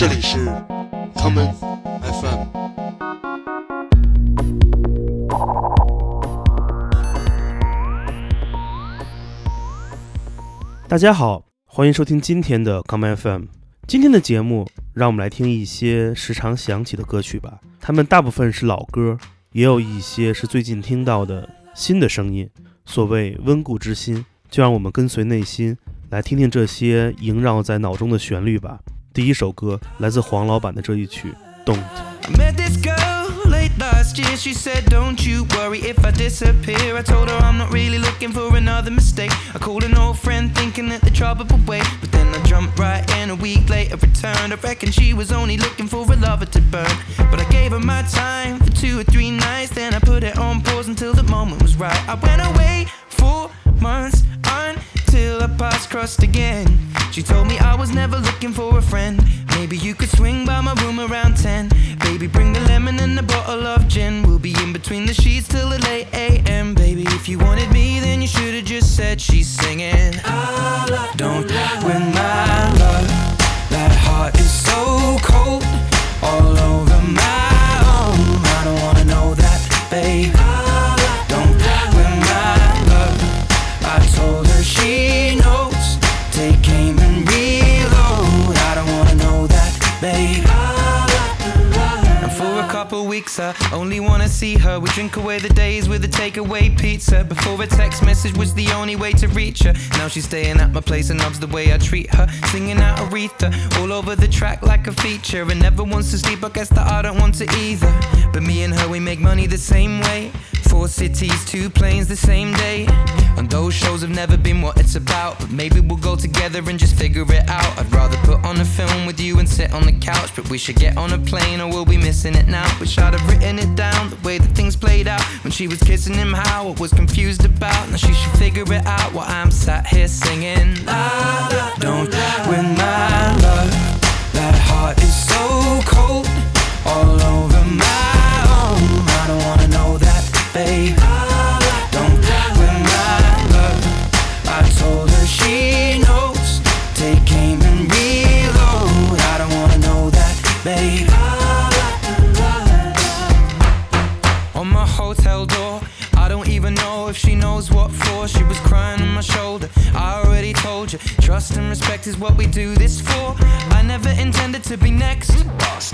这里是 common FM。大家好，欢迎收听今天的 common FM。今天的节目，让我们来听一些时常响起的歌曲吧。它们大部分是老歌，也有一些是最近听到的新的声音。所谓温故知新，就让我们跟随内心。来听听这些萦绕在脑中的旋律吧。第一首歌来自黄老板的这一曲《Don't》。last year she said don't you worry if i disappear i told her i'm not really looking for another mistake i called an old friend thinking that the trouble would wait but then i jumped right in a week later returned i reckon she was only looking for a lover to burn but i gave her my time for two or three nights then i put it on pause until the moment was right i went away for months until our paths crossed again. She told me I was never looking for a friend. Maybe you could swing by my room around 10. Baby, bring the lemon and a bottle of gin. We'll be in between the sheets till the late AM. Baby, if you wanted me, then you should have just said she's singing. Don't win my love. Only wanna see her. We drink away the days with a takeaway pizza. Before a text message was the only way to reach her. Now she's staying at my place and loves the way I treat her. Singing out Aretha all over the track like a feature. And never wants to sleep. I guess that I don't want to either. But me and her, we make money the same way. Four cities, two planes the same day. And those shows have never been what it's about. But maybe we'll go together and just figure it out. I'd rather put on a film with you and sit on the couch. But we should get on a plane or we'll be missing it now. Wish I'd have written it down the way that things played out. When she was kissing him, how I was confused about. Now she should figure it out while I'm sat here singing. La, la, don't win my love. That heart is so cold all over my babe. Don't my love. I told her she knows. Take aim and reload. I don't wanna know that, babe. On my hotel door, I don't even know if she knows what for. She was crying on my shoulder. I already told you, trust and respect is what we do this for. I never intended to be next,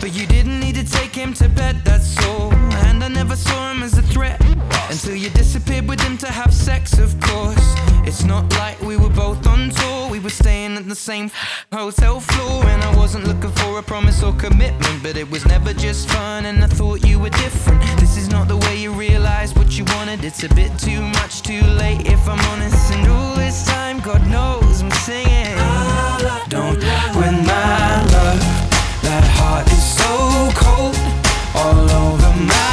but you didn't need to take him to bed, that's all. And I never saw him as a threat until you disappeared with him to have sex, of course. It's not like we were both on tour, we were staying at the same hotel floor. And I wasn't looking for a promise or commitment, but it was never just fun, and I thought you were different. This is not the way you realize what you wanted, it's a bit too much, too late if I'm honest. And all this time, God knows I'm Don't win my love, that heart is so cold all over my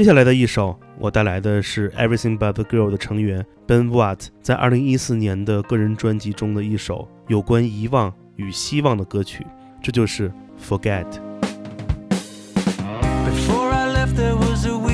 接下来的一首，我带来的是 Everything But the Girl 的成员 Ben Watt 在二零一四年的个人专辑中的一首有关遗忘与希望的歌曲，这就是 Forget。can fall in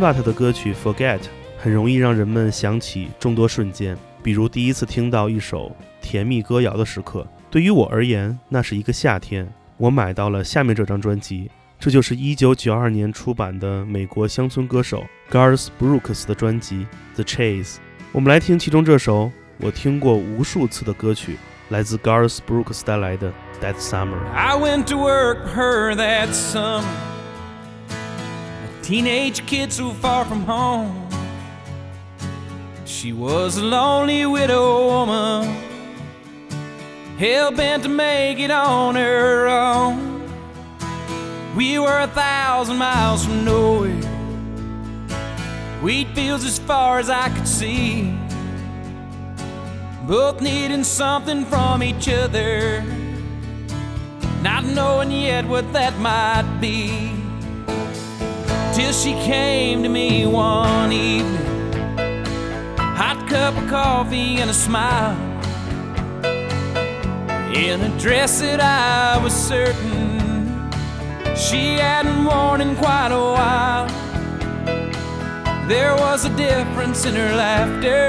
But 的歌曲《Forget》很容易让人们想起众多瞬间，比如第一次听到一首甜蜜歌谣的时刻。对于我而言，那是一个夏天。我买到了下面这张专辑，这就是1992年出版的美国乡村歌手 Garth Brooks 的专辑《The Chase》。我们来听其中这首我听过无数次的歌曲，来自 Garth Brooks 带来的《That Summer》。I went to work her that summer. Teenage kid so far from home. She was a lonely widow woman, hell bent to make it on her own. We were a thousand miles from nowhere, wheat fields as far as I could see. Both needing something from each other, not knowing yet what that might be till she came to me one evening. Hot cup of coffee and a smile. In a dress that I was certain she hadn't worn in quite a while. There was a difference in her laughter,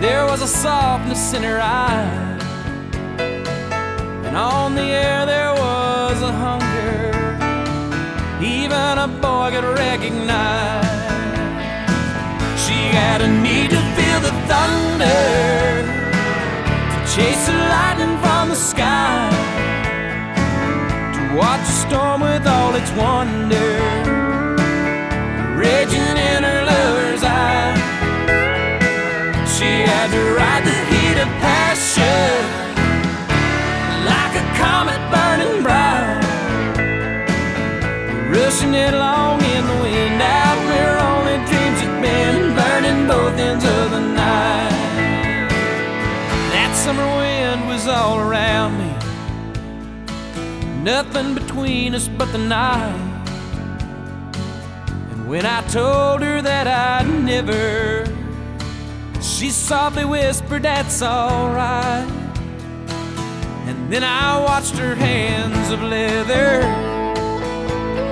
there was a softness in her eyes, and on the air there boy could recognize. She had a need to feel the thunder, to chase the lightning from the sky, to watch the storm with all its wonder, raging in her lover's eye. She had to ride the heat of passion like a comet pushing it along in the wind out where only dreams have been burning both ends of the night. That summer wind was all around me, nothing between us but the night. And when I told her that I'd never, she softly whispered, That's alright. And then I watched her hands of leather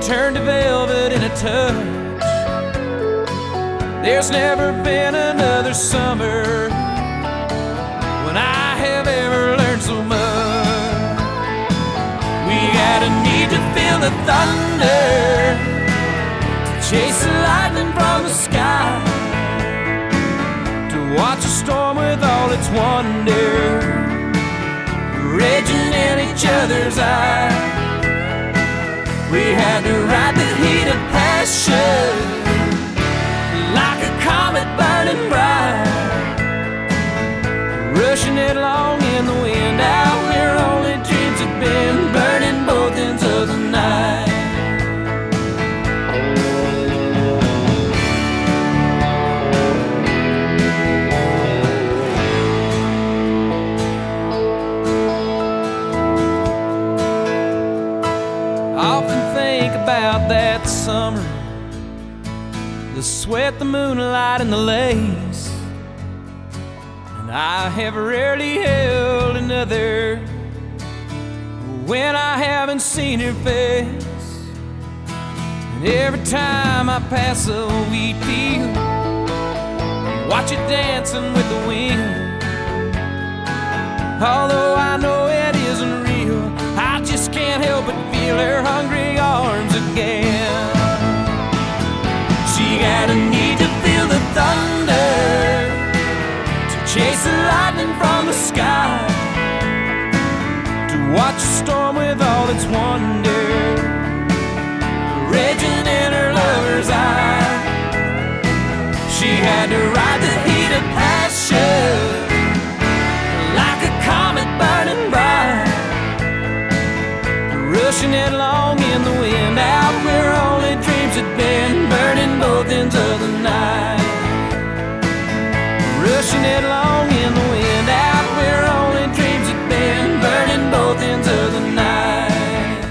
turn to velvet in a touch. There's never been another summer when I have ever learned so much. We got a need to feel the thunder, to chase the lightning from the sky, to watch a storm with all its wonder raging in each other's eyes. We had to ride the heat of passion like a comet burning bright, rushing it along in the wind sweat, the moonlight, and the lace. And I have rarely held another when I haven't seen her face. And every time I pass a wheat field, watch it dancing with the wind. Although I know it isn't real, I just can't help but feel her hungry arms again. She got a need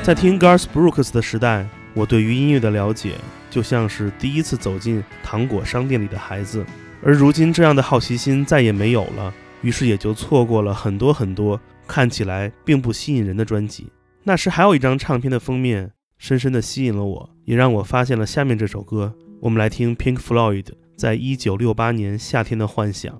在听 Garth Brooks 的时代，我对于音乐的了解就像是第一次走进糖果商店里的孩子，而如今这样的好奇心再也没有了，于是也就错过了很多很多看起来并不吸引人的专辑。那时还有一张唱片的封面深深地吸引了我，也让我发现了下面这首歌。我们来听 Pink Floyd 在一九六八年夏天的幻想，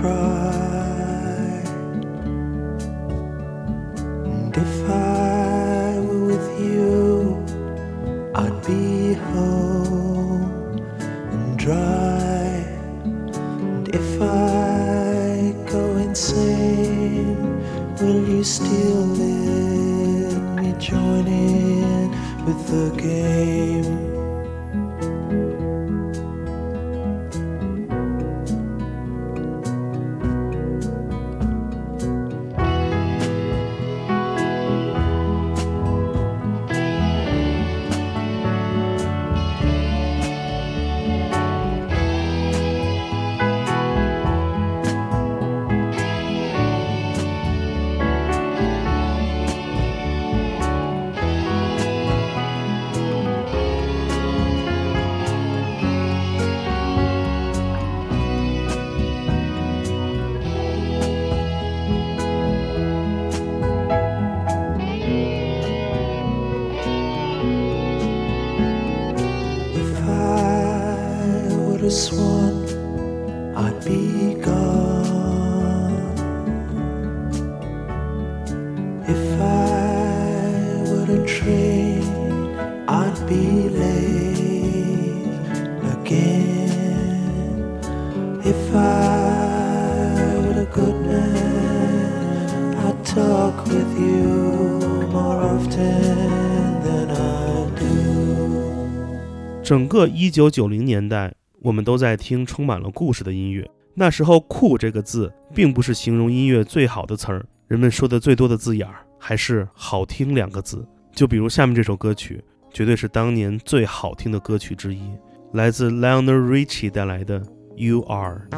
cry. 整个一九九零年代我们都在听充满了故事的音乐。那时候酷这个字并不是形容音乐最好的词儿人们说的最多的字眼儿还是好听两个字。就比如下面这首歌曲绝对是当年最好听的歌曲之一来自 leonard richie 带来的 you are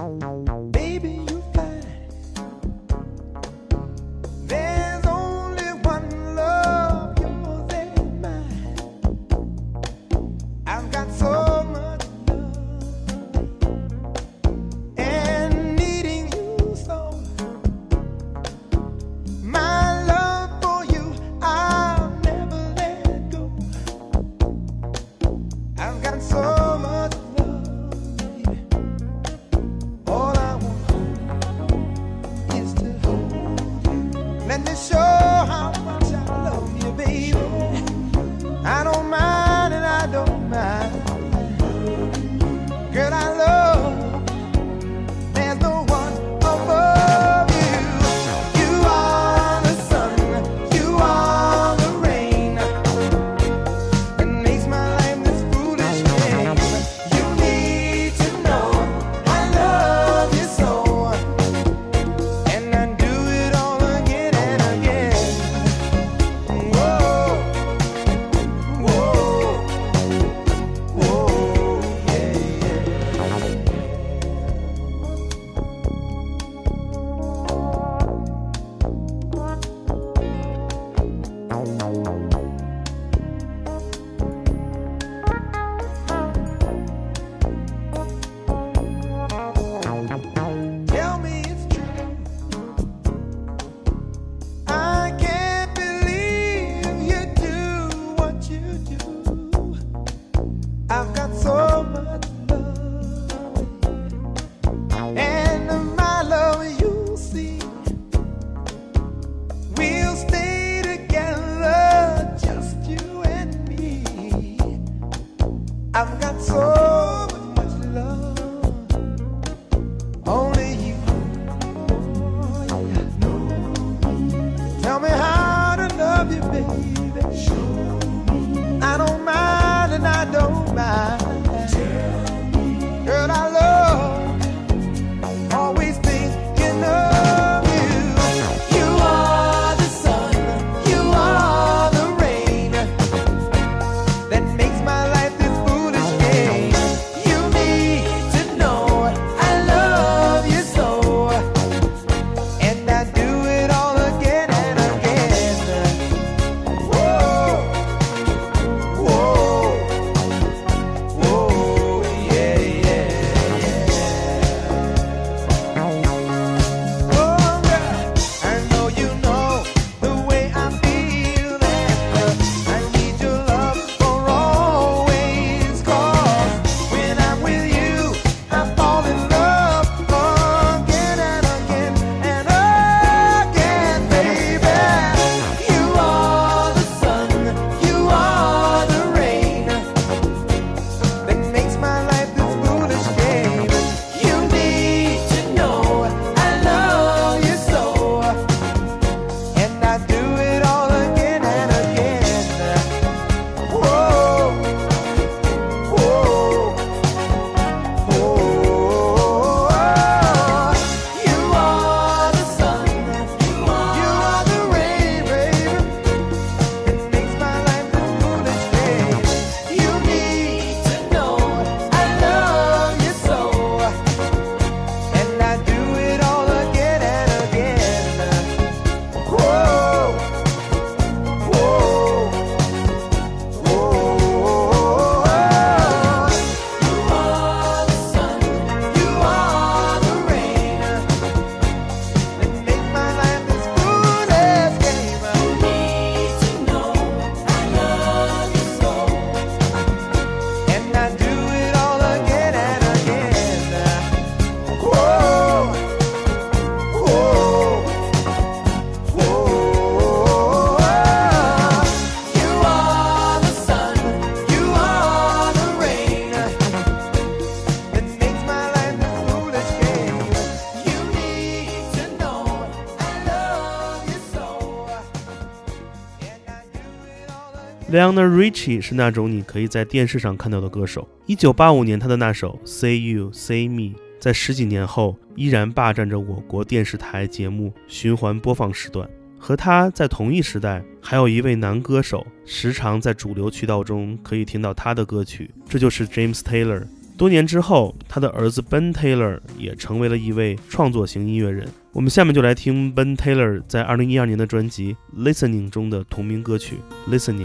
Leonard Richie 是那种你可以在电视上看到的歌手。一九八五年，他的那首《Say You Say Me》在十几年后依然霸占着我国电视台节目循环播放时段。和他在同一时代，还有一位男歌手，时常在主流渠道中可以听到他的歌曲，这就是 James Taylor。多年之后，他的儿子 Ben Taylor 也成为了一位创作型音乐人。我们下面就来听 Ben Taylor 在2012年的专辑《Listening》中的同名歌曲《Listening》。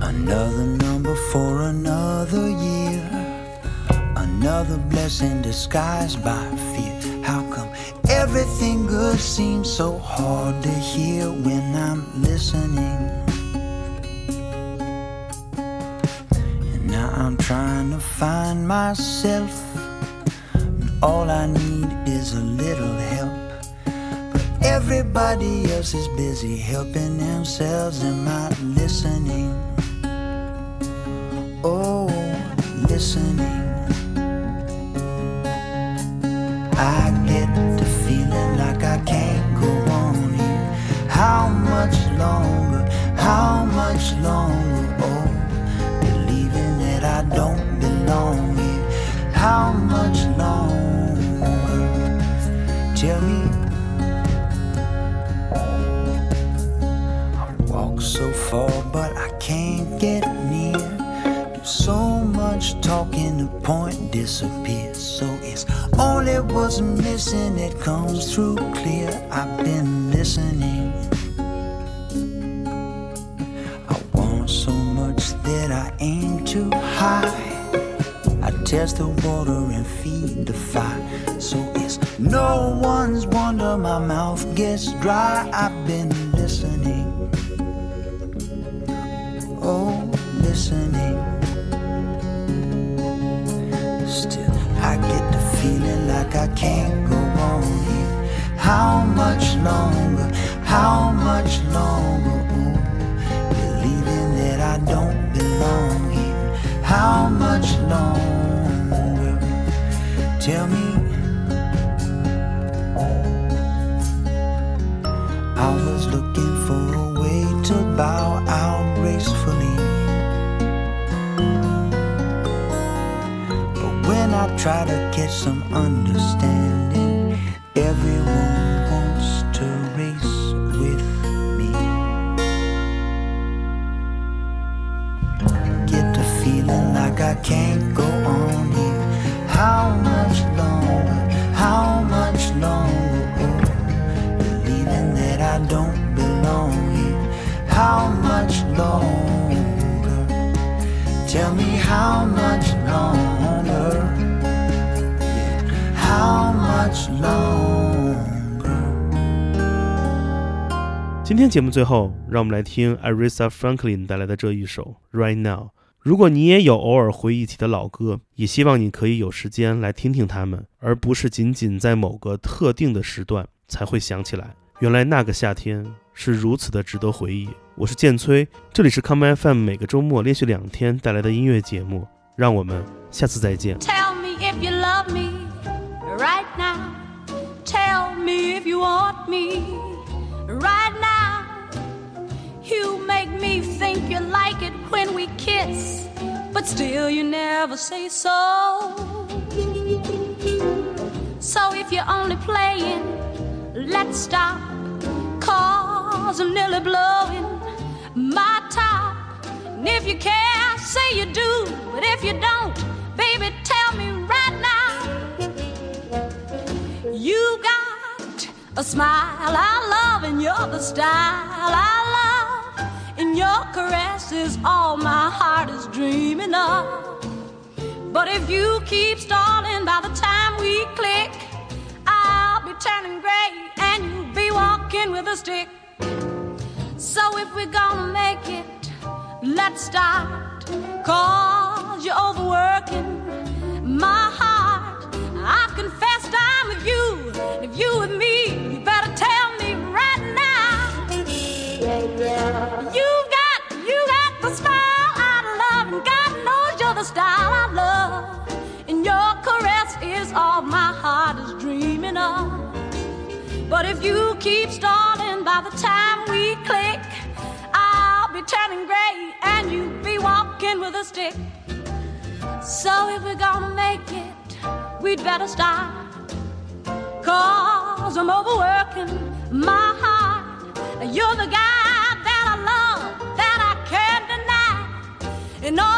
Another number for another year. Another blessing disguised by fear. How come everything good seems so hard to hear when I'm listening? And now I'm trying to find myself. And all I need is a little help. But everybody else is busy helping themselves. Am I listening? Oh, listening. I get the feeling like I can't go on here. How much longer? How much longer? Point disappears. So it's all only what's missing that comes through clear. I've been listening. I want so much that I aim too high. I test the water and feed the fire. So it's no one's wonder my mouth gets dry. I've been listening. Oh, listening. Can't go on here. How much longer? How much longer? Oh, believing that I don't belong here. How much longer? Tell me. I was looking for a way to bow out gracefully. But when I try to get some understanding, 今天节目最后，让我们来听 Arisa Franklin 带来的这一首《Right Now》。如果你也有偶尔回忆起的老歌，也希望你可以有时间来听听他们，而不是仅仅在某个特定的时段才会想起来。原来那个夏天是如此的值得回忆。我是建崔，这里是 Come FM 每个周末连续两天带来的音乐节目，让我们下次再见。Right now. You make me think you like it when we kiss, but still you never say so. So if you're only playing, let's stop. Cause I'm nearly blowing my top. And if you care, say you do. But if you don't, baby, tell me right now. You got a smile I love, and you're the style I love. And your caress is all my heart is dreaming of. But if you keep stalling by the time we click, I'll be turning gray and you'll be walking with a stick. So if we're gonna make it, let's start. Cause you're overworking my heart. I confessed I'm with you. If you with me, But if you keep stalling by the time we click, I'll be turning gray and you'll be walking with a stick. So if we're gonna make it, we'd better start. Cause I'm overworking my heart. You're the guy that I love, that I can't deny. And all